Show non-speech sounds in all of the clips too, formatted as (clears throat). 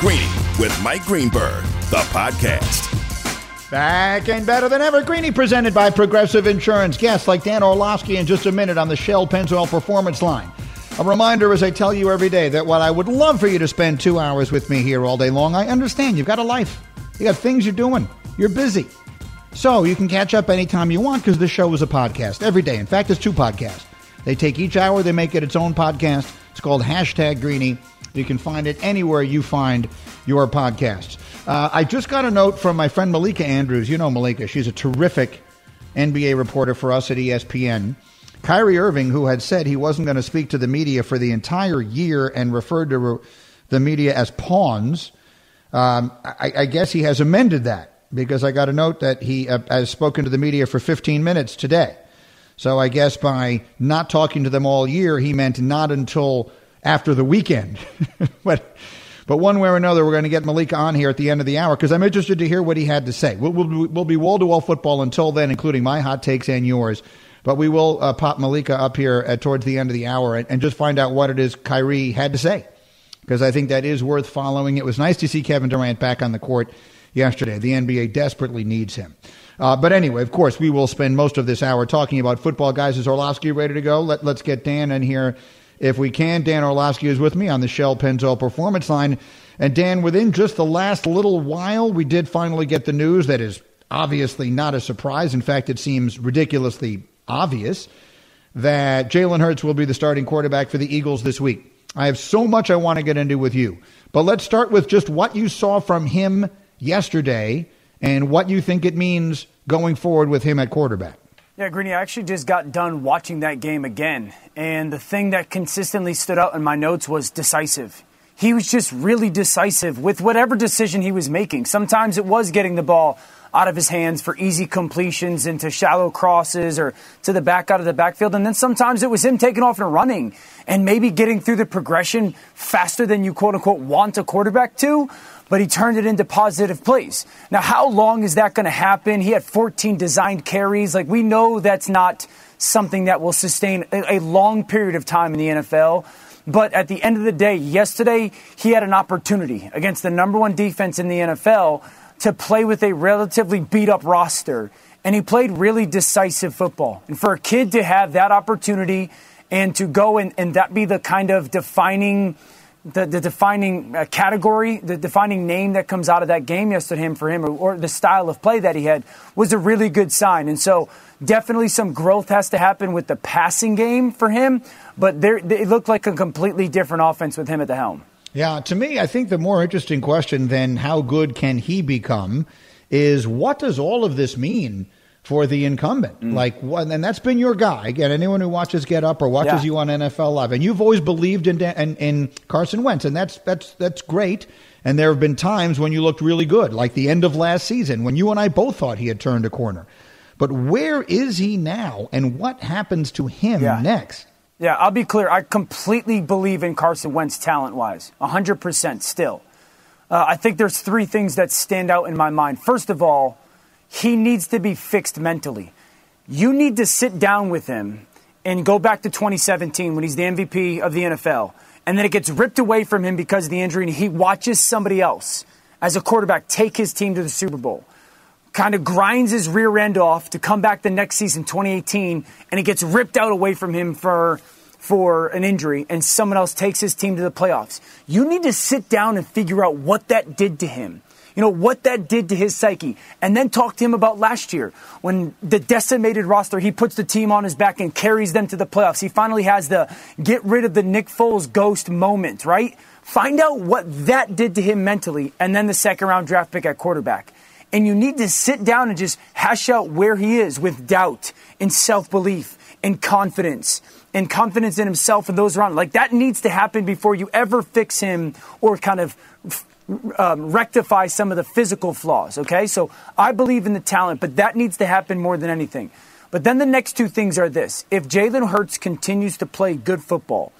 Greeny with Mike Greenberg, the podcast. Back and better than ever. Greeny presented by Progressive Insurance. Guests like Dan Orlovsky in just a minute on the Shell Pennzoil Performance Line. A reminder, as I tell you every day, that while I would love for you to spend two hours with me here all day long, I understand you've got a life. You got things you're doing. You're busy. So you can catch up anytime you want because this show is a podcast every day. In fact, it's two podcasts. They take each hour, they make it its own podcast. It's called Hashtag Greeny. You can find it anywhere you find your podcasts. Uh, I just got a note from my friend Malika Andrews. You know Malika. She's a terrific NBA reporter for us at ESPN. Kyrie Irving, who had said he wasn't going to speak to the media for the entire year and referred to re- the media as pawns, um, I, I, guess he has amended that because I got a note that he uh, has spoken to the media for 15 minutes today. So I guess by not talking to them all year, he meant not until after the weekend. (laughs) but but one way or another, we're going to get Malika on here at the end of the hour because I'm interested to hear what he had to say. We'll, we'll, we'll be wall to wall football until then, including my hot takes and yours. But we will uh, pop Malika up here at, towards the end of the hour and, and just find out what it is Kyrie had to say because I think that is worth following. It was nice to see Kevin Durant back on the court yesterday. The NBA desperately needs him. Uh, but anyway, of course, we will spend most of this hour talking about football. Guys, is Orlovsky ready to go? Let, let's get Dan in here if we can. Dan Orlovsky is with me on the Shell Pennzoil Performance Line. And Dan, within just the last little while, we did finally get the news that is obviously not a surprise. In fact, it seems ridiculously obvious that Jalen Hurts will be the starting quarterback for the Eagles this week. I have so much I want to get into with you. But let's start with just what you saw from him yesterday and what you think it means going forward with him at quarterback. Yeah, Greeny, I actually just got done watching that game again. And the thing that consistently stood out in my notes was decisive. He was just really decisive with whatever decision he was making. Sometimes it was getting the ball out of his hands for easy completions into shallow crosses or to the back out of the backfield. And then sometimes it was him taking off and running and maybe getting through the progression faster than you quote unquote want a quarterback to but he turned it into positive plays. Now, how long is that going to happen? He had 14 designed carries. Like, we know that's not something that will sustain a, a long period of time in the NFL. But at the end of the day, yesterday, he had an opportunity against the number one defense in the NFL to play with a relatively beat up roster. And he played really decisive football. And for a kid to have that opportunity and to go and, and that be the kind of defining the, the defining uh, category, the defining name that comes out of that game yesterday for him, or, or, the style of play that he had, was a really good sign. And so, definitely some growth has to happen with the passing game for him. But there, it looked like a completely different offense with him at the helm. Yeah, to me, I think the more interesting question than how good can he become is what does all of this mean for the incumbent. Mm. Like, and that's been your guy. Again, anyone who watches Get Up or watches yeah. you on NFL Live, and you've always believed in, in, in Carson Wentz, and that's that's that's great. And there have been times when you looked really good, like the end of last season when you and I both thought he had turned a corner. But where is he now, and what happens to him yeah. next? Yeah, I'll be clear. I completely believe in Carson Wentz talent wise, 100% still. Uh, I think there's three things that stand out in my mind. First of all, he needs to be fixed mentally. You need to sit down with him and go back to 2017 when he's the MVP of the NFL. And then it gets ripped away from him because of the injury, and he watches somebody else as a quarterback take his team to the Super Bowl. Kind of grinds his rear end off to come back the next season, 2018, and it gets ripped out away from him for for an injury and someone else takes his team to the playoffs. You need to sit down and figure out what that did to him you know, what that did to his psyche. And then talk to him about last year when the decimated roster, he puts the team on his back and carries them to the playoffs. He finally has the get rid of the Nick Foles ghost moment, right? Find out what that did to him mentally, and then the second round draft pick at quarterback. And you need to sit down and just hash out where he is with doubt and self belief and confidence and confidence in himself and those around. Like that needs to happen before you ever fix him or kind of um, rectify some of the physical flaws, okay? So I believe in the talent, but that needs to happen more than anything. But then the next two things are this if Jalen Hurts continues to play good football,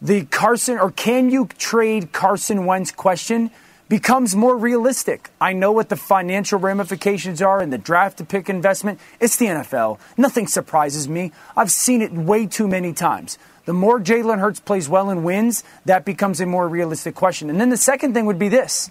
the Carson, or can you trade Carson Wentz question becomes more realistic. I know what the financial ramifications are in the draft to pick investment. It's the NFL. Nothing surprises me. I've seen it way too many times. The more Jalen Hurts plays well and wins, that becomes a more realistic question. And then the second thing would be this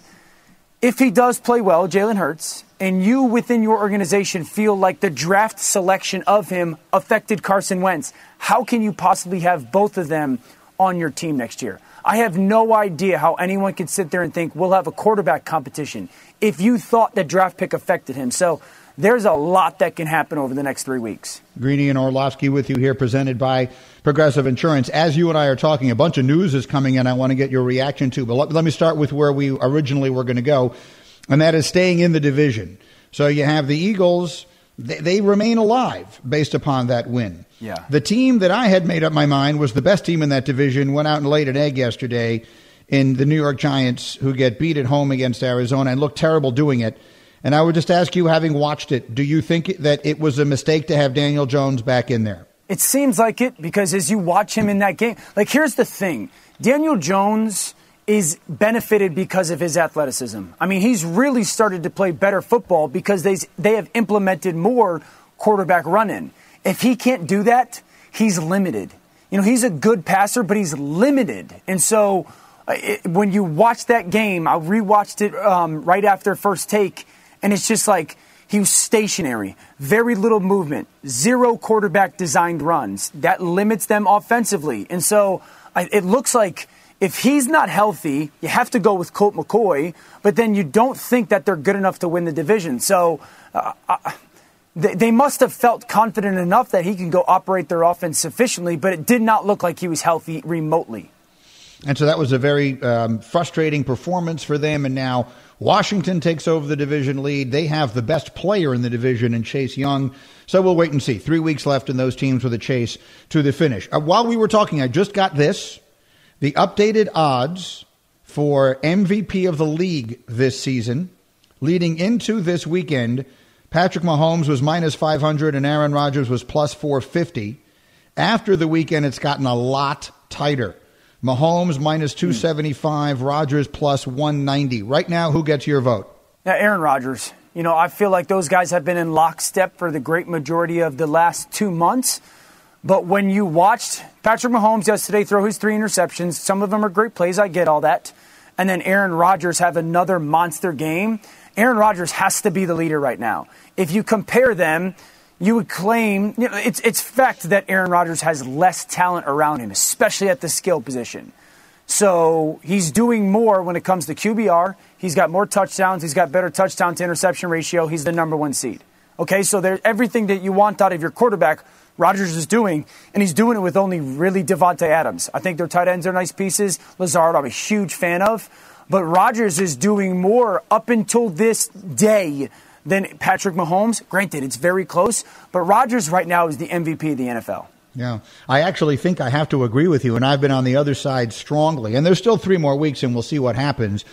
if he does play well, Jalen Hurts, and you within your organization feel like the draft selection of him affected Carson Wentz, how can you possibly have both of them on your team next year? I have no idea how anyone could sit there and think we'll have a quarterback competition if you thought the draft pick affected him. So there's a lot that can happen over the next three weeks. Greeny and Orlovsky with you here, presented by Progressive Insurance. As you and I are talking, a bunch of news is coming in I want to get your reaction to. But let, let me start with where we originally were going to go, and that is staying in the division. So you have the Eagles, they, they remain alive based upon that win. Yeah. The team that I had made up my mind was the best team in that division went out and laid an egg yesterday in the New York Giants, who get beat at home against Arizona and look terrible doing it. And I would just ask you, having watched it, do you think that it was a mistake to have Daniel Jones back in there? It seems like it because as you watch him in that game, like here's the thing Daniel Jones is benefited because of his athleticism. I mean, he's really started to play better football because they, they have implemented more quarterback run in. If he can't do that, he's limited. You know, he's a good passer, but he's limited. And so uh, it, when you watch that game, I rewatched it um, right after first take, and it's just like he was stationary, very little movement, zero quarterback designed runs. That limits them offensively. And so I, it looks like if he's not healthy, you have to go with Colt McCoy, but then you don't think that they're good enough to win the division. So uh, uh, they, they must have felt confident enough that he can go operate their offense sufficiently, but it did not look like he was healthy remotely. And so that was a very um, frustrating performance for them. And now Washington takes over the division lead. They have the best player in the division in Chase Young. So we'll wait and see. Three weeks left in those teams with a chase to the finish. Uh, while we were talking, I just got this the updated odds for MVP of the league this season, leading into this weekend. Patrick Mahomes was minus 500 and Aaron Rodgers was plus 450. After the weekend, it's gotten a lot tighter. Mahomes minus hmm. 275, Rodgers plus 190. Right now, who gets your vote? Yeah, Aaron Rodgers. You know, I feel like those guys have been in lockstep for the great majority of the last two months. But when you watched Patrick Mahomes yesterday throw his three interceptions, some of them are great plays, I get all that. And then Aaron Rodgers have another monster game. Aaron Rodgers has to be the leader right now. If you compare them, you would claim you know, it's it's fact that Aaron Rodgers has less talent around him, especially at the skill position. So he's doing more when it comes to QBR. He's got more touchdowns. He's got better touchdown to interception ratio. He's the number one seed. Okay, so there's everything that you want out of your quarterback. Rodgers is doing, and he's doing it with only really Davante Adams. I think their tight ends are nice pieces. Lazard, I'm a huge fan of, but Rodgers is doing more up until this day than Patrick Mahomes. Granted, it's very close, but Rodgers right now is the MVP of the NFL. Yeah, I actually think I have to agree with you, and I've been on the other side strongly. And there's still three more weeks, and we'll see what happens.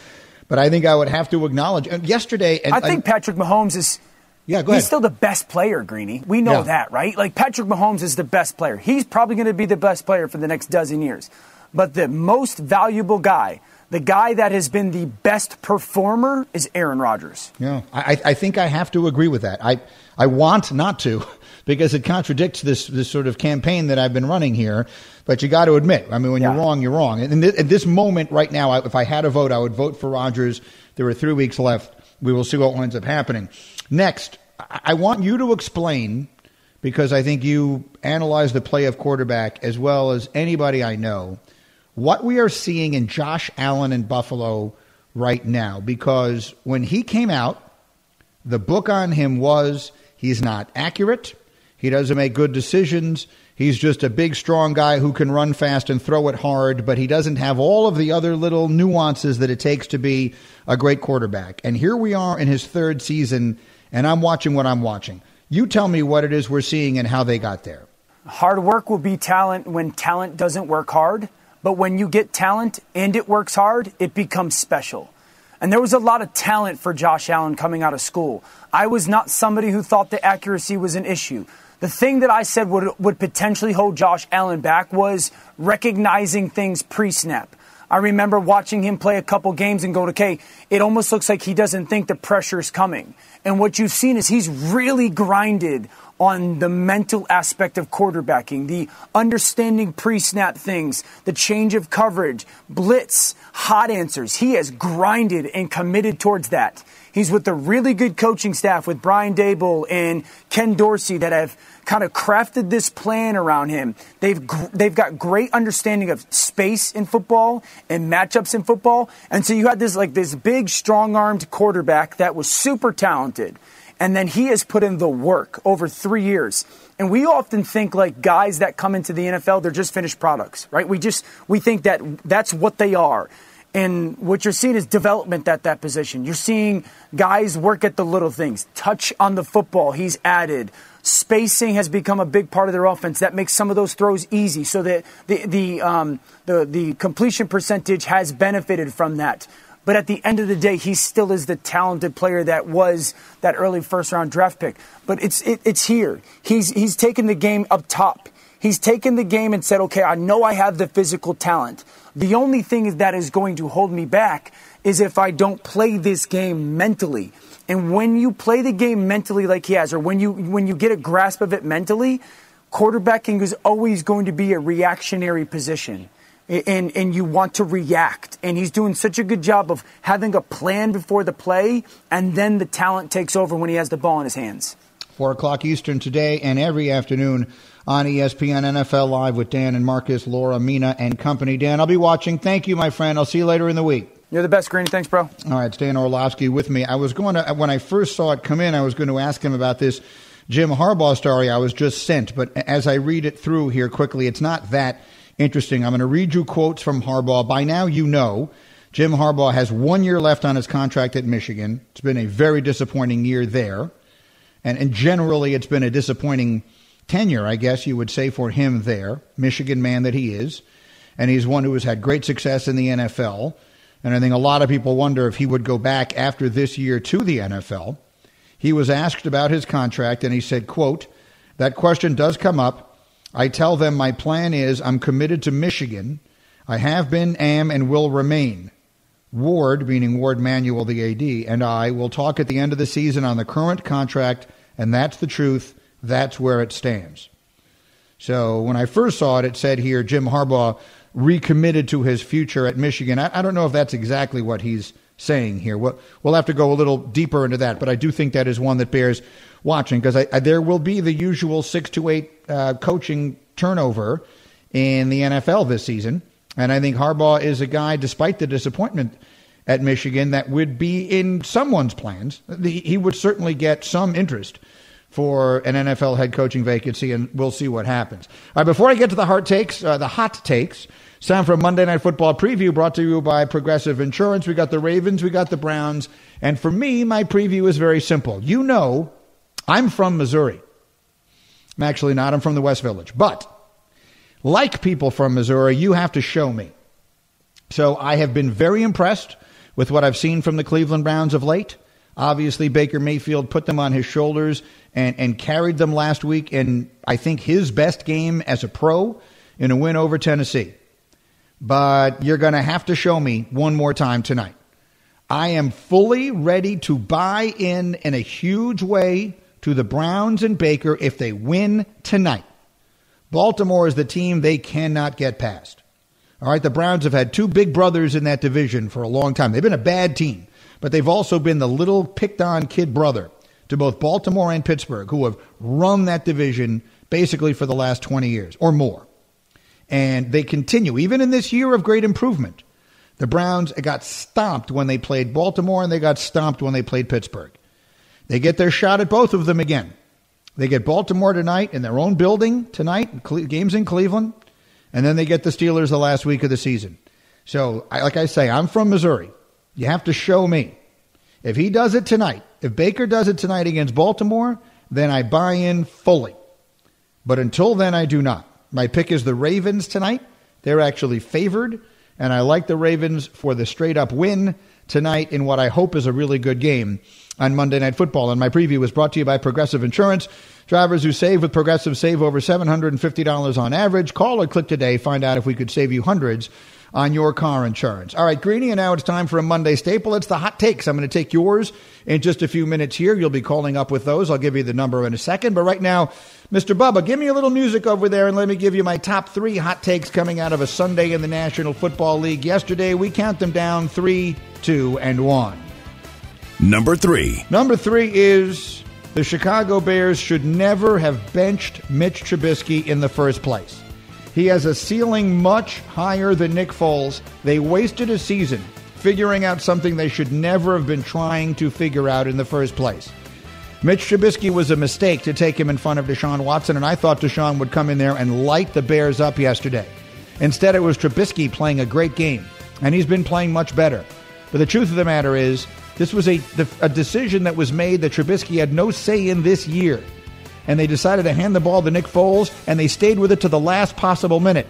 But I think I would have to acknowledge. And yesterday, and, I think Patrick Mahomes is. Yeah, go ahead. He's still the best player, Greeny. We know Yeah. that, right? Like Patrick Mahomes is the best player. He's probably going to be the best player for the next dozen years. But the most valuable guy, the guy that has been the best performer, is Aaron Rodgers. Yeah, I, I think I have to agree with that. I, I want not to (laughs) because it contradicts this, this sort of campaign that I've been running here. But you got to admit, I mean, when Yeah. you're wrong, you're wrong. And thi- at this moment right now, I- if I had a vote, I would vote for Rodgers. There are three weeks left. We will see what winds up happening. Next, I want you to explain because I think you analyze the play of quarterback as well as anybody I know what we are seeing in Josh Allen in Buffalo right now. Because when he came out, the book on him was he's not accurate, he doesn't make good decisions. He's just a big, strong guy who can run fast and throw it hard, but he doesn't have all of the other little nuances that it takes to be a great quarterback. And here we are in his third season, and I'm watching what I'm watching. You tell me what it is we're seeing and how they got there. Hard work will be talent when talent doesn't work hard. But when you get talent and it works hard, it becomes special. And there was a lot of talent for Josh Allen coming out of school. I was not somebody who thought the accuracy was an issue. The thing that I said would, would potentially hold Josh Allen back was recognizing things pre snap. I remember watching him play a couple games and go, okay, it almost looks like he doesn't think the pressure is coming. And what you've seen is he's really grinded on the mental aspect of quarterbacking, the understanding pre snap things, the change of coverage, blitz, hot answers. He has grinded and committed towards that. He's with a really good coaching staff with Brian Daboll and Ken Dorsey that have kind of crafted this plan around him. They've they've got great understanding of space in football and matchups in football. And so you had this like this big strong-armed quarterback that was super talented. And then he has put in the work over 3 years. And we often think like guys that come into the NFL they're just finished products, right? We just we think that that's what they are. And what you're seeing is development at that position. You're seeing guys work at the little things, touch on the football. He's added. Spacing has become a big part of their offense. That makes some of those throws easy, so that the the um, the, the completion percentage has benefited from that. But at the end of the day, he still is the talented player that was that early first round draft pick. But it's it, it's here. He's he's taken the game up top. He's taken the game and said, okay, I know I have the physical talent. The only thing that is going to hold me back is if I don't play this game mentally. And when you play the game mentally like he has, or when you when you get a grasp of it mentally, quarterbacking is always going to be a reactionary position. And, and you want to react. And he's doing such a good job of having a plan before the play, and then the talent takes over when he has the ball in his hands. 4 o'clock Eastern today and every afternoon on ESPN NFL Live with Dan and Marcus, Laura, Mina, and company. Dan, I'll be watching. Thank you, my friend. I'll see you later in the week. You're the best, Greeny. Thanks, bro. All right, it's Dan Orlovsky with me. I was going to, when I first saw it come in, I was going to ask him about this Jim Harbaugh story I was just sent. But as I read it through here quickly, it's not that interesting. I'm going to read you quotes from Harbaugh. By now, you know Jim Harbaugh has one year left on his contract at Michigan. It's been a very disappointing year there. And, and generally, it's been a disappointing tenure, I guess you would say, for him there, Michigan man that he is. And he's one who has had great success in the NFL. And I think a lot of people wonder if he would go back after this year to the NFL. He was asked about his contract and he said, quote, that question does come up. I tell them my plan is I'm committed to Michigan. I have been, am, and will remain. Warde, meaning Warde Manuel, the AD, and I will talk at the end of the season on the current contract, and that's the truth. That's where it stands. So when I first saw it, it said here Jim Harbaugh recommitted to his future at Michigan. I, I don't know if that's exactly what he's saying here. We'll, we'll, have to go a little deeper into that, but I do think that is one that bears watching because there will be the usual six to eight uh, coaching turnover in the NFL this season. And I think Harbaugh is a guy, despite the disappointment at Michigan, that would be in someone's plans. He would certainly get some interest for an NFL head coaching vacancy, and we'll see what happens. All right, before I get to the hard takes, uh, the hot takes, for a Monday Night Football preview brought to you by Progressive Insurance. We got the Ravens, we got the Browns, and for me, my preview is very simple. You know, I'm from Missouri. I'm actually not. I'm from the West Village, but like people from Missouri, you have to show me. So I have been very impressed with what I've seen from the Cleveland Browns of late. Obviously, Baker Mayfield put them on his shoulders and, and carried them last week in, I think, his best game as a pro in a win over Tennessee. But you're going to have to show me one more time tonight. I am fully ready to buy in in a huge way to the Browns and Baker if they win tonight. Baltimore is the team they cannot get past. All right, the Browns have had two big brothers in that division for a long time. They've been a bad team, but they've also been the little picked on kid brother to both Baltimore and Pittsburgh, who have run that division basically for the last 20 years or more. And they continue, even in this year of great improvement. The Browns got stomped when they played Baltimore, and they got stomped when they played Pittsburgh. They get their shot at both of them again. They get Baltimore tonight in their own building tonight, games in Cleveland, and then they get the Steelers the last week of the season. So, like I say, I'm from Missouri. You have to show me. If he does it tonight, if Baker does it tonight against Baltimore, then I buy in fully. But until then, I do not. My pick is the Ravens tonight. They're actually favored, and I like the Ravens for the straight up win tonight in what I hope is a really good game on Monday Night Football. And my preview was brought to you by Progressive Insurance. Drivers who save with Progressive save over $750 on average. Call or click today. Find out if we could save you hundreds on your car insurance. All right, Greeny, and now it's time for a Monday staple. It's the hot takes. I'm going to take yours in just a few minutes here. You'll be calling up with those. I'll give you the number in a second. But right now, Mr. Bubba, give me a little music over there and let me give you my top three hot takes coming out of a Sunday in the National Football League. Yesterday, we count them down three, two, and one. Number three. Number three is the Chicago Bears should never have benched Mitch Trubisky in the first place. He has a ceiling much higher than Nick Foles. They wasted a season figuring out something they should never have been trying to figure out in the first place. Mitch Trubisky was a mistake to take him in front of Deshaun Watson, and I thought Deshaun would come in there and light the Bears up yesterday. Instead, it was Trubisky playing a great game, and he's been playing much better. But the truth of the matter is, this was a, a decision that was made that Trubisky had no say in this year and they decided to hand the ball to Nick Foles, and they stayed with it to the last possible minute,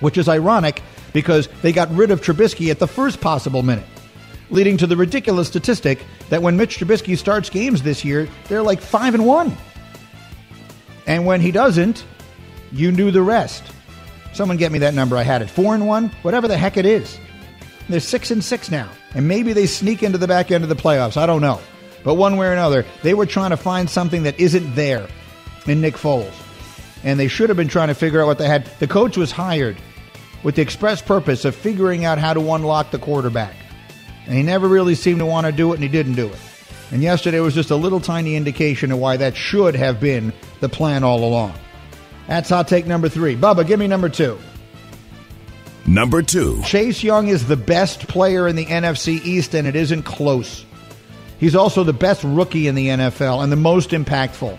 which is ironic because they got rid of Trubisky at the first possible minute, leading to the ridiculous statistic that when Mitch Trubisky starts games this year, they're like 5 and 1. And when he doesn't, you knew the rest. Someone get me that number. I had it. 4 and 1, whatever the heck it is. They're 6 and 6 now. And maybe they sneak into the back end of the playoffs. I don't know. But one way or another, they were trying to find something that isn't there in Nick Foles. And they should have been trying to figure out what they had. The coach was hired with the express purpose of figuring out how to unlock the quarterback. And he never really seemed to want to do it, and he didn't do it. And yesterday was just a little tiny indication of why that should have been the plan all along. That's hot take number three. Bubba, give me number two. Number two. Chase Young is the best player in the NFC East, and it isn't close. He's also the best rookie in the NFL and the most impactful.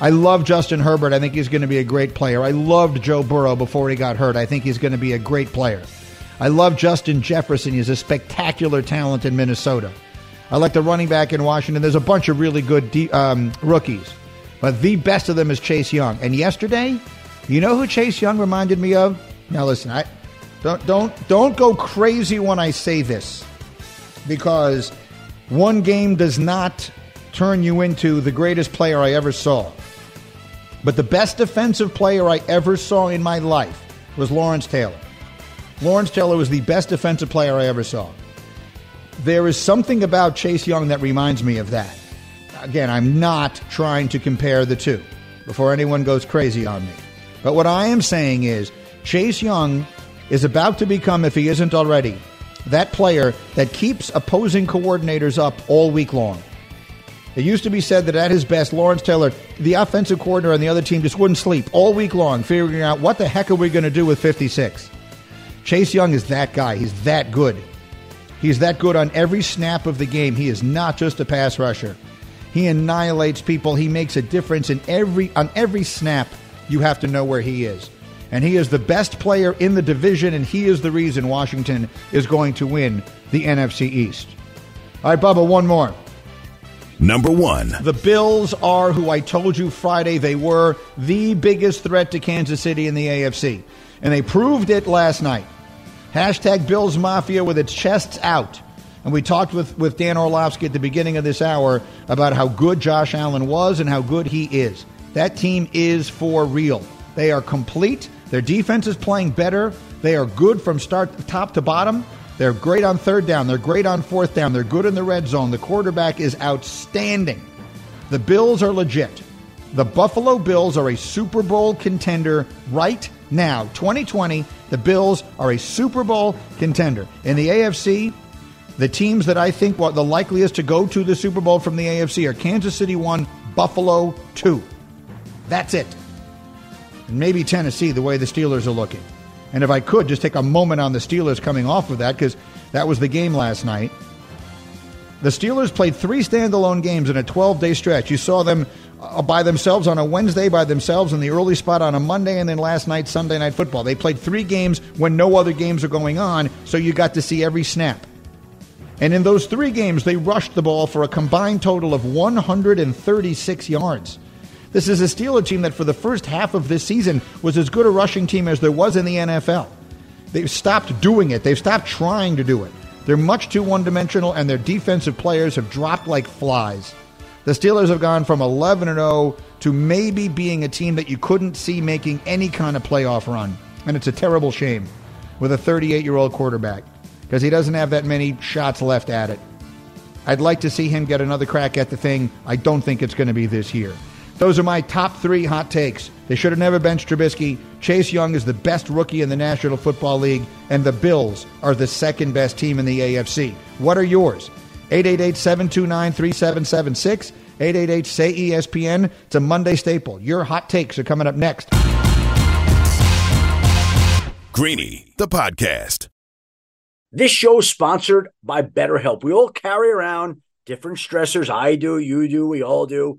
I love Justin Herbert. I think he's going to be a great player. I loved Joe Burrow before he got hurt. I think he's going to be a great player. I love Justin Jefferson. He's a spectacular talent in Minnesota. I like the running back in Washington. There's a bunch of really good de- um, rookies, but the best of them is Chase Young. And yesterday, you know who Chase Young reminded me of? Now listen, I don't don't don't go crazy when I say this, because one game does not turn you into the greatest player I ever saw. But the best defensive player I ever saw in my life was Lawrence Taylor. Lawrence Taylor was the best defensive player I ever saw. There is something about Chase Young that reminds me of that. Again, I'm not trying to compare the two before anyone goes crazy on me. But what I am saying is Chase Young is about to become, if he isn't already, that player that keeps opposing coordinators up all week long. It used to be said that at his best, Lawrence Taylor, the offensive coordinator on the other team, just wouldn't sleep all week long figuring out what the heck are we going to do with 56. Chase Young is that guy. He's that good. He's that good on every snap of the game. He is not just a pass rusher. He annihilates people. He makes a difference in every on every snap. You have to know where he is and he is the best player in the division, and he is the reason Washington is going to win the NFC East. All right, Bubba, one more. Number one. The Bills are who I told you Friday they were the biggest threat to Kansas City in the AFC. And they proved it last night. Hashtag Bills Mafia with its chests out. And we talked with, with Dan Orlovsky at the beginning of this hour about how good Josh Allen was and how good he is. That team is for real. They are complete. Their defense is playing better. They are good from start top to bottom. They're great on third down. They're great on fourth down. They're good in the red zone. The quarterback is outstanding. The Bills are legit. The Buffalo Bills are a Super Bowl contender right now. 2020, the Bills are a Super Bowl contender. In the AFC, the teams that I think are the likeliest to go to the Super Bowl from the AFC are Kansas City 1, Buffalo 2. That's it maybe Tennessee, the way the Steelers are looking. And if I could, just take a moment on the Steelers coming off of that, because that was the game last night. The Steelers played three standalone games in a 12 day stretch. You saw them uh, by themselves on a Wednesday, by themselves in the early spot on a Monday, and then last night, Sunday Night Football. They played three games when no other games are going on, so you got to see every snap. And in those three games, they rushed the ball for a combined total of 136 yards. This is a Steeler team that for the first half of this season was as good a rushing team as there was in the NFL. They've stopped doing it. They've stopped trying to do it. They're much too one dimensional, and their defensive players have dropped like flies. The Steelers have gone from 11 0 to maybe being a team that you couldn't see making any kind of playoff run, and it's a terrible shame. with a 38 year old quarterback because he doesn't have that many shots left at it. I'd like to see him get another crack at the thing. I don't think it's going to be this year. Those are my top three hot takes. They should have never benched Trubisky. Chase Young is the best rookie in the National Football League, and the Bills are the second best team in the AFC. What are yours? 888 729 3776. 888 say ESPN. It's a Monday staple. Your hot takes are coming up next. Greeny, the podcast. This show is sponsored by BetterHelp. We all carry around different stressors. I do, you do, we all do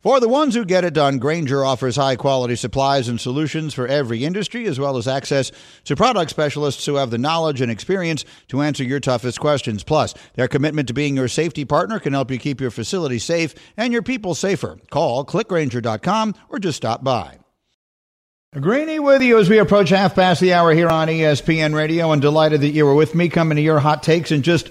For the ones who get it done, Grainger offers high quality supplies and solutions for every industry, as well as access to product specialists who have the knowledge and experience to answer your toughest questions. Plus, their commitment to being your safety partner can help you keep your facility safe and your people safer. Call clickgrainger.com or just stop by. Greeny with you as we approach half past the hour here on ESPN Radio, and delighted that you were with me coming to your hot takes and just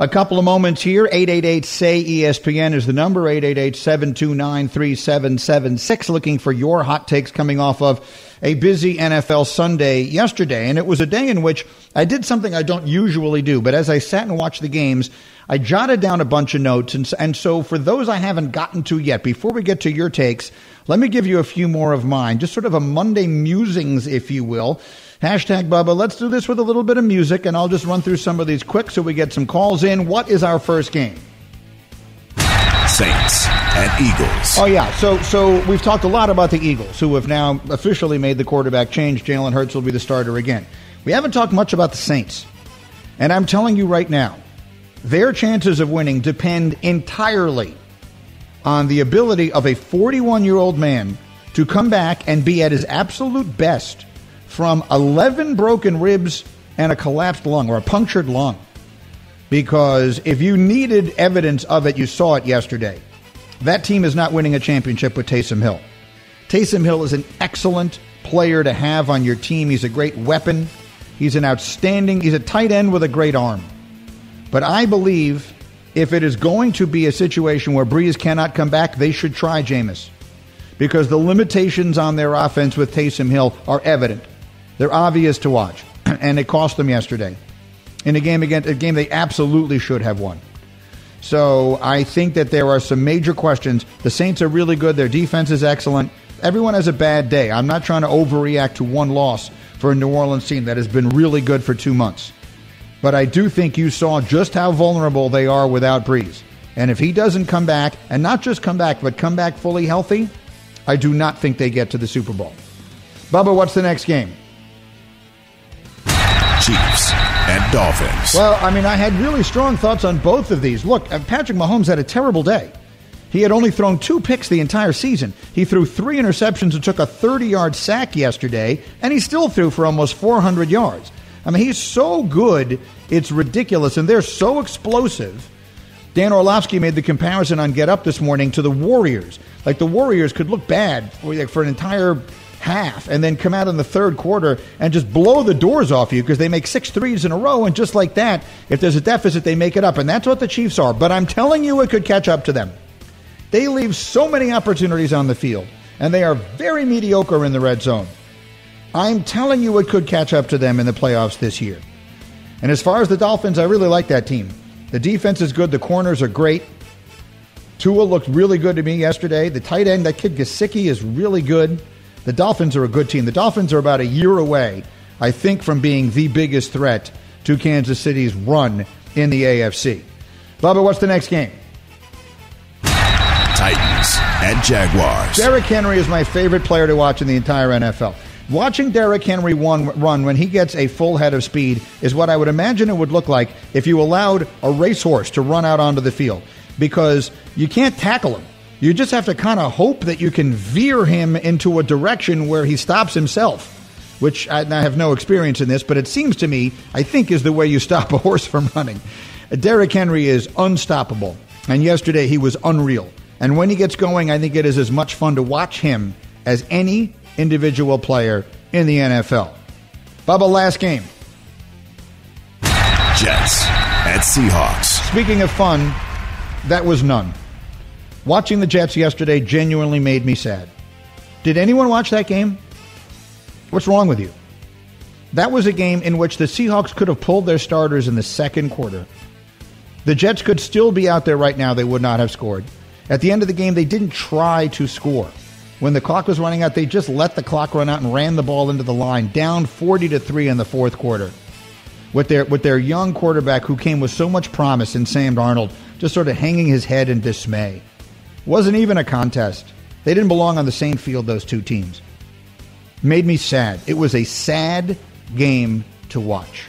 a couple of moments here. 888 say ESPN is the number 888 729 3776. Looking for your hot takes coming off of a busy NFL Sunday yesterday. And it was a day in which I did something I don't usually do. But as I sat and watched the games, I jotted down a bunch of notes. And, and so for those I haven't gotten to yet, before we get to your takes, let me give you a few more of mine. Just sort of a Monday musings, if you will. Hashtag Bubba. Let's do this with a little bit of music, and I'll just run through some of these quick so we get some calls in. What is our first game? Saints and Eagles. Oh yeah, so so we've talked a lot about the Eagles, who have now officially made the quarterback change. Jalen Hurts will be the starter again. We haven't talked much about the Saints, and I'm telling you right now, their chances of winning depend entirely on the ability of a 41 year old man to come back and be at his absolute best from 11 broken ribs and a collapsed lung or a punctured lung. Because if you needed evidence of it, you saw it yesterday. That team is not winning a championship with Taysom Hill. Taysom Hill is an excellent player to have on your team. He's a great weapon. He's an outstanding, he's a tight end with a great arm. But I believe if it is going to be a situation where Brees cannot come back, they should try Jameis. Because the limitations on their offense with Taysom Hill are evident. They're obvious to watch, (clears throat) and it cost them yesterday in a game against a game they absolutely should have won. So I think that there are some major questions. The Saints are really good. Their defense is excellent. Everyone has a bad day. I'm not trying to overreact to one loss for a New Orleans team that has been really good for two months. But I do think you saw just how vulnerable they are without Brees. And if he doesn't come back, and not just come back, but come back fully healthy, I do not think they get to the Super Bowl. Bubba, what's the next game? And Dolphins. Well, I mean, I had really strong thoughts on both of these. Look, uh, Patrick Mahomes had a terrible day. He had only thrown two picks the entire season. He threw three interceptions and took a 30 yard sack yesterday, and he still threw for almost 400 yards. I mean, he's so good, it's ridiculous, and they're so explosive. Dan Orlovsky made the comparison on Get Up this morning to the Warriors. Like the Warriors could look bad for, like, for an entire half and then come out in the third quarter and just blow the doors off you because they make six threes in a row. And just like that, if there's a deficit, they make it up. And that's what the Chiefs are. But I'm telling you, it could catch up to them. They leave so many opportunities on the field, and they are very mediocre in the red zone. I'm telling you, it could catch up to them in the playoffs this year. And as far as the Dolphins, I really like that team. The defense is good, the corners are great. Tua looked really good to me yesterday. The tight end, that kid Gesicki, is really good. The Dolphins are a good team. The Dolphins are about a year away, I think, from being the biggest threat to Kansas City's run in the AFC. Bubba, what's the next game? Titans at Jaguars. Derrick Henry is my favorite player to watch in the entire NFL. Watching Derrick Henry one, run when he gets a full head of speed is what I would imagine it would look like if you allowed a racehorse to run out onto the field because you can't tackle him. You just have to kind of hope that you can veer him into a direction where he stops himself, which I, I have no experience in this, but it seems to me, I think, is the way you stop a horse from running. Derrick Henry is unstoppable, and yesterday he was unreal. And when he gets going, I think it is as much fun to watch him as any individual player in the NFL. Bubba, last game. Jets at Seahawks. Speaking of fun, that was none. Watching the Jets yesterday genuinely made me sad. Did anyone watch that game? What's wrong with you? That was a game in which the Seahawks could have pulled their starters in the second quarter. The Jets could still be out there right now. They would not have scored. At the end of the game, they didn't try to score. When the clock was running out, they just let the clock run out and ran the ball into the line, down 40 to 3 in the fourth quarter. With their with their young quarterback who came with so much promise in Sam Darnold, just sort of hanging his head in dismay. Wasn't even a contest. They didn't belong on the same field, those two teams. Made me sad. It was a sad game to watch.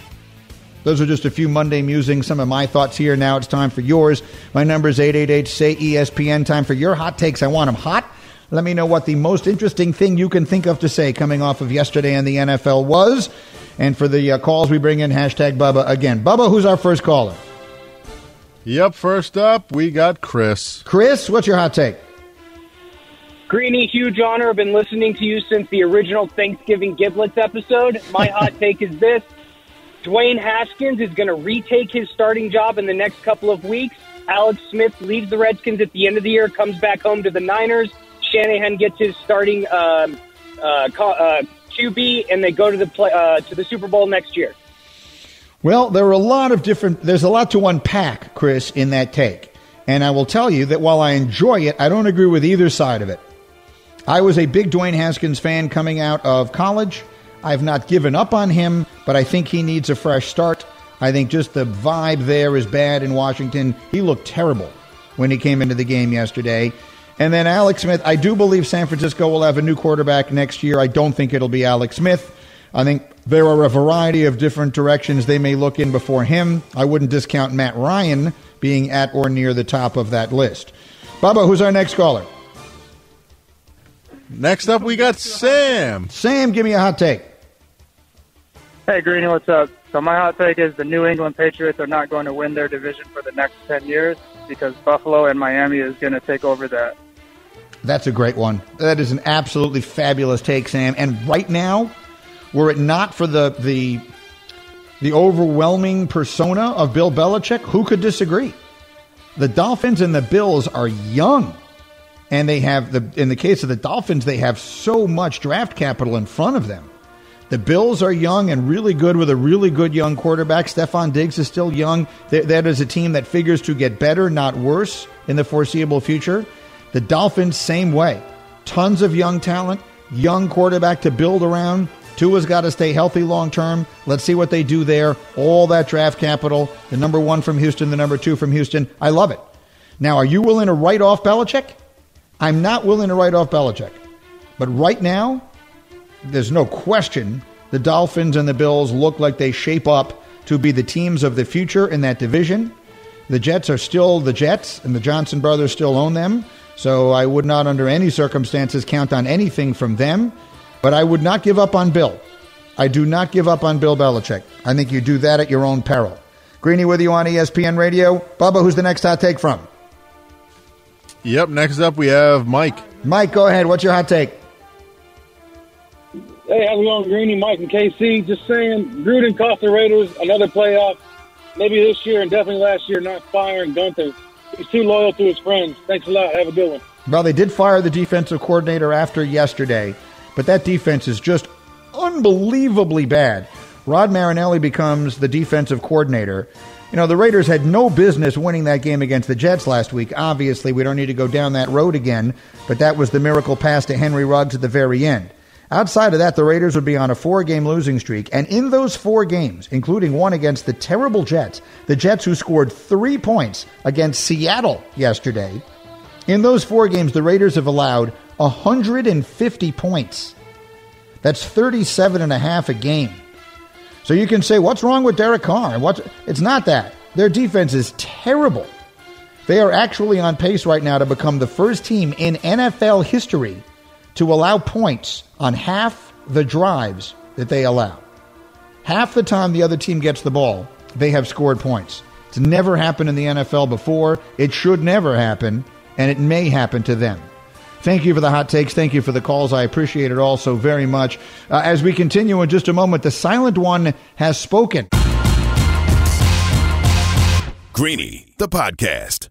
Those are just a few Monday musings, some of my thoughts here. Now it's time for yours. My number is 888 say ESPN. Time for your hot takes. I want them hot. Let me know what the most interesting thing you can think of to say coming off of yesterday in the NFL was. And for the uh, calls we bring in, hashtag Bubba again. Bubba, who's our first caller? Yep, first up, we got Chris. Chris, what's your hot take? Greeny, huge honor. I've been listening to you since the original Thanksgiving Giblets episode. My (laughs) hot take is this Dwayne Haskins is going to retake his starting job in the next couple of weeks. Alex Smith leaves the Redskins at the end of the year, comes back home to the Niners. Shanahan gets his starting um, uh, uh, QB, and they go to the play, uh, to the Super Bowl next year. Well, there are a lot of different. There's a lot to unpack, Chris, in that take, and I will tell you that while I enjoy it, I don't agree with either side of it. I was a big Dwayne Haskins fan coming out of college. I've not given up on him, but I think he needs a fresh start. I think just the vibe there is bad in Washington. He looked terrible when he came into the game yesterday. And then Alex Smith, I do believe San Francisco will have a new quarterback next year. I don't think it'll be Alex Smith. I think there are a variety of different directions they may look in before him. I wouldn't discount Matt Ryan being at or near the top of that list. Bubba, who's our next caller? Next up, we got Sam. Sam, give me a hot take. Hey, Greeny, what's up? So my hot take is the New England Patriots are not going to win their division for the next 10 years because Buffalo and Miami is going to take over that. That's a great one. That is an absolutely fabulous take, Sam. And right now, were it not for the the the overwhelming persona of Bill Belichick, who could disagree? The Dolphins and the Bills are young. And they have the in the case of the Dolphins, they have so much draft capital in front of them. The Bills are young and really good with a really good young quarterback. Stefon Diggs is still young. That is a team that figures to get better, not worse, in the foreseeable future. The Dolphins, same way. Tons of young talent, young quarterback to build around. Tua's got to stay healthy long term. Let's see what they do there. All that draft capital, the number one from Houston, the number two from Houston. I love it. Now, are you willing to write off Belichick? I'm not willing to write off Belichick. But right now, there's no question the Dolphins and the Bills look like they shape up to be the teams of the future in that division. The Jets are still the Jets, and the Johnson brothers still own them. So I would not, under any circumstances, count on anything from them. But I would not give up on Bill. I do not give up on Bill Belichick. I think you do that at your own peril. Greeny with you on ESPN Radio. Bubba, who's the next hot take from? Yep, next up we have Mike. Mike, go ahead. What's your hot take? Hey, how's it going, Greeny, Mike, and KC? Just saying, Gruden cost the Raiders another playoff. Maybe this year and definitely last year, not firing Guenther. He's too loyal to his friends. Thanks a lot. Have a good one. Well, they did fire the defensive coordinator after yesterday, but that defense is just unbelievably bad. Rod Marinelli becomes the defensive coordinator. You know, the Raiders had no business winning that game against the Jets last week. Obviously, we don't need to go down that road again, but that was the miracle pass to Henry Ruggs at the very end. Outside of that, the Raiders would be on a four game losing streak. And in those four games, including one against the terrible Jets, the Jets who scored three points against Seattle yesterday, in those four games, the Raiders have allowed 150 points. That's 37 and a half a game. So you can say, what's wrong with Derek Carr? What's, it's not that. Their defense is terrible. They are actually on pace right now to become the first team in NFL history to allow points on half the drives that they allow. Half the time the other team gets the ball, they have scored points. It's never happened in the NFL before. It should never happen, and it may happen to them. Thank you for the hot takes. Thank you for the calls. I appreciate it all so very much. Uh, as we continue in just a moment, the silent one has spoken. Greeny, the podcast.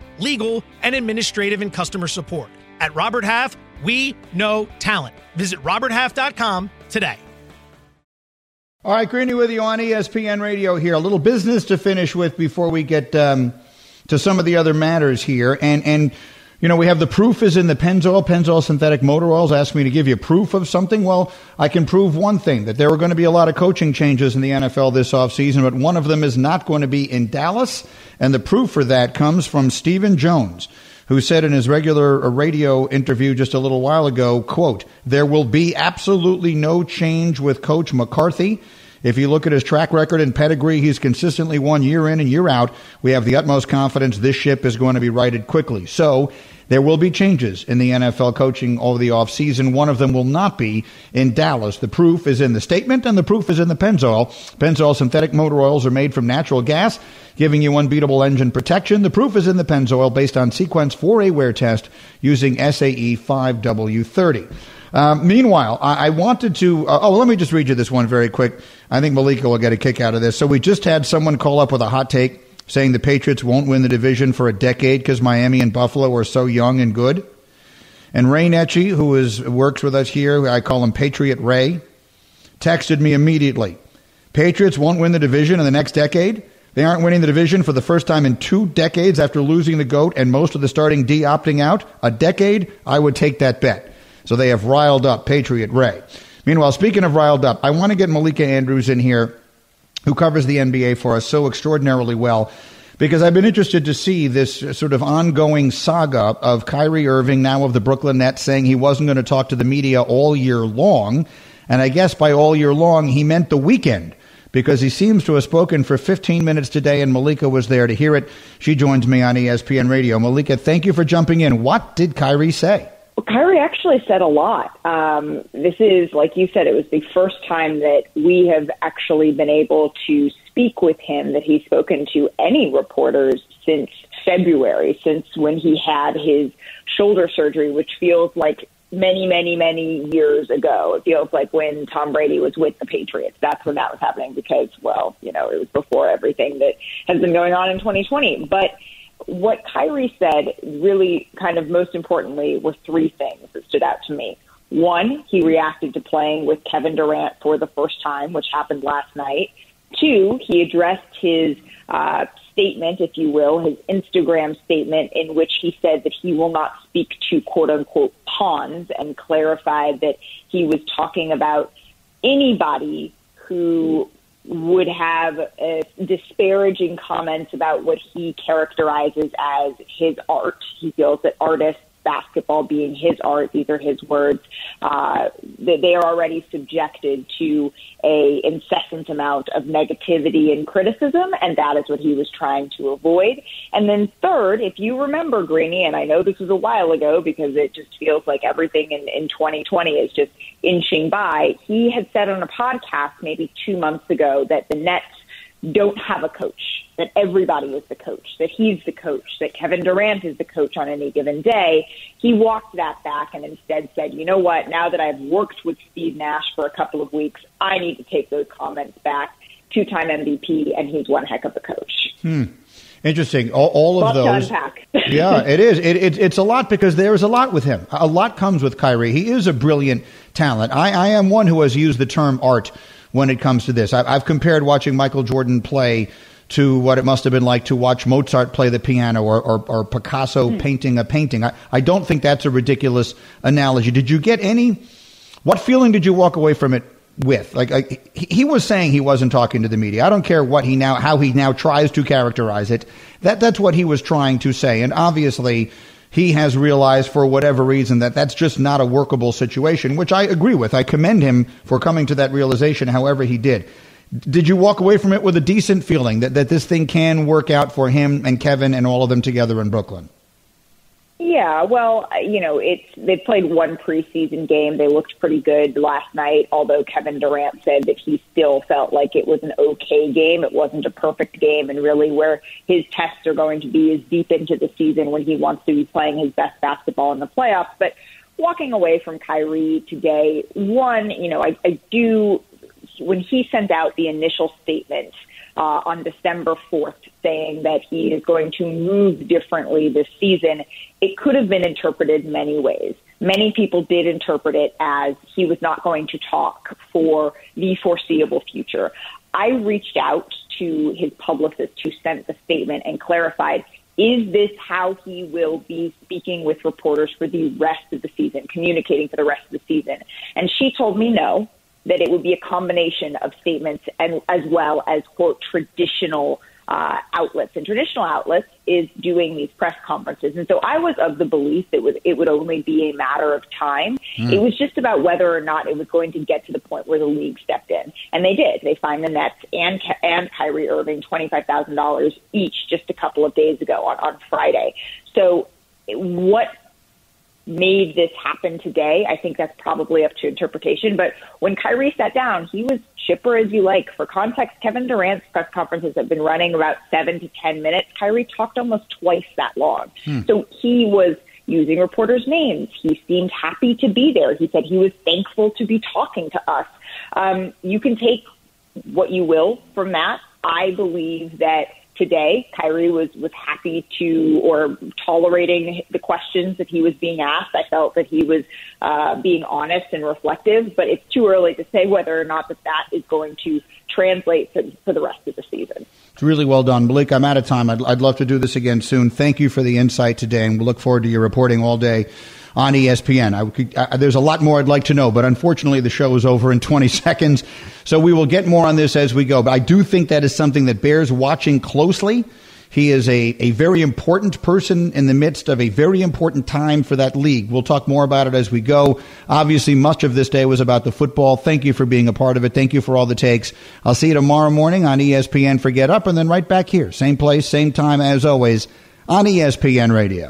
legal, and administrative and customer support. At Robert Half, we know talent. Visit RobertHalf.com today. All right, Greeny with you on ESPN Radio here. A little business to finish with before we get um, to some of the other matters here. And, and you know, we have the proof is in the Pennzoil, Pennzoil synthetic motor oils. Ask me to give you proof of something. Well, I can prove one thing that there are going to be a lot of coaching changes in the NFL this offseason, but one of them is not going to be in Dallas. And the proof for that comes from Stephen Jones, who said in his regular uh, radio interview just a little while ago, quote, there will be absolutely no change with Coach McCarthy. If you look at his track record and pedigree, he's consistently won year in and year out. We have the utmost confidence this ship is going to be righted quickly. So there will be changes in the NFL coaching over the offseason. One of them will not be in Dallas. The proof is in the statement and the proof is in the Pennzoil. Pennzoil synthetic motor oils are made from natural gas, giving you unbeatable engine protection. The proof is in the Pennzoil based on Sequence 4A wear test using SAE 5W30. Um, meanwhile, I, I, wanted to. Uh, oh, let me just read you this one very quick. I think Malika will get a kick out of this. So we just had someone call up with a hot take saying the Patriots won't win the division for a decade because Miami and Buffalo are so young and good. And Ray Netchie, who is works with us here, I call him Patriot Ray, texted me immediately. Patriots won't win the division in the next decade. They aren't winning the division for the first time in two decades after losing the GOAT and most of the starting D opting out. A decade, I would take that bet. So they have riled up Patriot Ray. Meanwhile, speaking of riled up, I want to get Malika Andrews in here, who covers the NBA for us so extraordinarily well, because I've been interested to see this sort of ongoing saga of Kyrie Irving, now of the Brooklyn Nets, saying he wasn't going to talk to the media all year long. And I guess by all year long, he meant the weekend because he seems to have spoken for 15 minutes today, and Malika was there to hear it. She joins me on ESPN Radio. Malika, thank you for jumping in. What did Kyrie say? Kyrie actually said a lot. Um, this is, like you said, it was the first time that we have actually been able to speak with him, that he's spoken to any reporters since February, since when he had his shoulder surgery, which feels like many, many, many years ago. It feels like when Tom Brady was with the Patriots. That's when that was happening because, well, you know, it was before everything that has been going on in 2020. But what Kyrie said, really kind of most importantly, were three things that stood out to me. One, he reacted to playing with Kevin Durant for the first time, which happened last night. Two, he addressed his uh, statement, if you will, his Instagram statement, in which he said that he will not speak to quote unquote pawns and clarified that he was talking about anybody who would have uh, disparaging comments about what he characterizes as his art. He feels that artists basketball being his art. These are his words. Uh, they are already subjected to a incessant amount of negativity and criticism, and that is what he was trying to avoid. And then third, if you remember Greeny, and I know this was a while ago because it just feels like everything in, in 2020 is just inching by, he had said on a podcast maybe two months ago that the Nets don't have a coach, that everybody is the coach, that he's the coach, that Kevin Durant is the coach on any given day. He walked that back and instead said, you know what, now that I've worked with Steve Nash for a couple of weeks, I need to take those comments back. Two time MVP, and he's one heck of a coach. Hmm. Interesting. All, all of those. (laughs) yeah, it is. It, it, it's a lot because there is a lot with him. A lot comes with Kyrie. He is a brilliant talent. I, I am one who has used the term art when it comes to this. I, I've compared watching Michael Jordan play to what it must have been like to watch Mozart play the piano or, or, or Picasso mm. painting a painting. I, I don't think that's a ridiculous analogy. Did you get any? What feeling did you walk away from it with? Like, like he was saying he wasn't talking to the media. I don't care what he now how he now tries to characterize it. That that's what he was trying to say, and obviously he has realized for whatever reason that that's just not a workable situation, which I agree with. I commend him for coming to that realization, however he did. Did you walk away from it with a decent feeling that, that this thing can work out for him and Kevin and all of them together in Brooklyn? Yeah, well, you know, it's they played one preseason game. They looked pretty good last night, although Kevin Durant said that he still felt like it was an okay game. It wasn't a perfect game, and really where his tests are going to be is deep into the season when he wants to be playing his best basketball in the playoffs. But walking away from Kyrie today, one, you know, I, I do when he sent out the initial statement uh, on December 4th saying that he is going to move differently this season, it could have been interpreted many ways. Many people did interpret it as he was not going to talk for the foreseeable future. I reached out to his publicist who sent the statement and clarified is this how he will be speaking with reporters for the rest of the season, communicating for the rest of the season? And she told me no, that it would be a combination of statements and as well as quote traditional uh, outlets and traditional outlets is doing these press conferences. And so I was of the belief that it would, it would only be a matter of time. Mm. It was just about whether or not it was going to get to the point where the league stepped in. And they did. They fined the Nets and, and Kyrie Irving $25,000 each just a couple of days ago on, on Friday. So what made this happen today. I think that's probably up to interpretation. But when Kyrie sat down, he was chipper as you like. For context, Kevin Durant's press conferences have been running about seven to 10 minutes. Kyrie talked almost twice that long. Hmm. So he was using reporters' names. He seemed happy to be there. He said he was thankful to be talking to us. Um, you can take what you will from that. I believe that today. Kyrie was was happy to or tolerating the questions that he was being asked. I felt that he was uh, being honest and reflective, but it's too early to say whether or not that that is going to translate for, for the rest of the season. It's really well done, Malik. I'm out of time. I'd, I'd love to do this again soon. Thank you for the insight today, and we'll look forward to your reporting all day on ESPN. I could, uh, there's a lot more I'd like to know, but unfortunately the show is over in 20 (laughs) seconds. So we will get more on this as we go. But I do think that is something that bears watching closely. He is a, a very important person in the midst of a very important time for that league. We'll talk more about it as we go. Obviously, much of this day was about the football. Thank you for being a part of it. Thank you for all the takes. I'll see you tomorrow morning on ESPN for Get Up and then right back here. Same place, same time as always on ESPN Radio.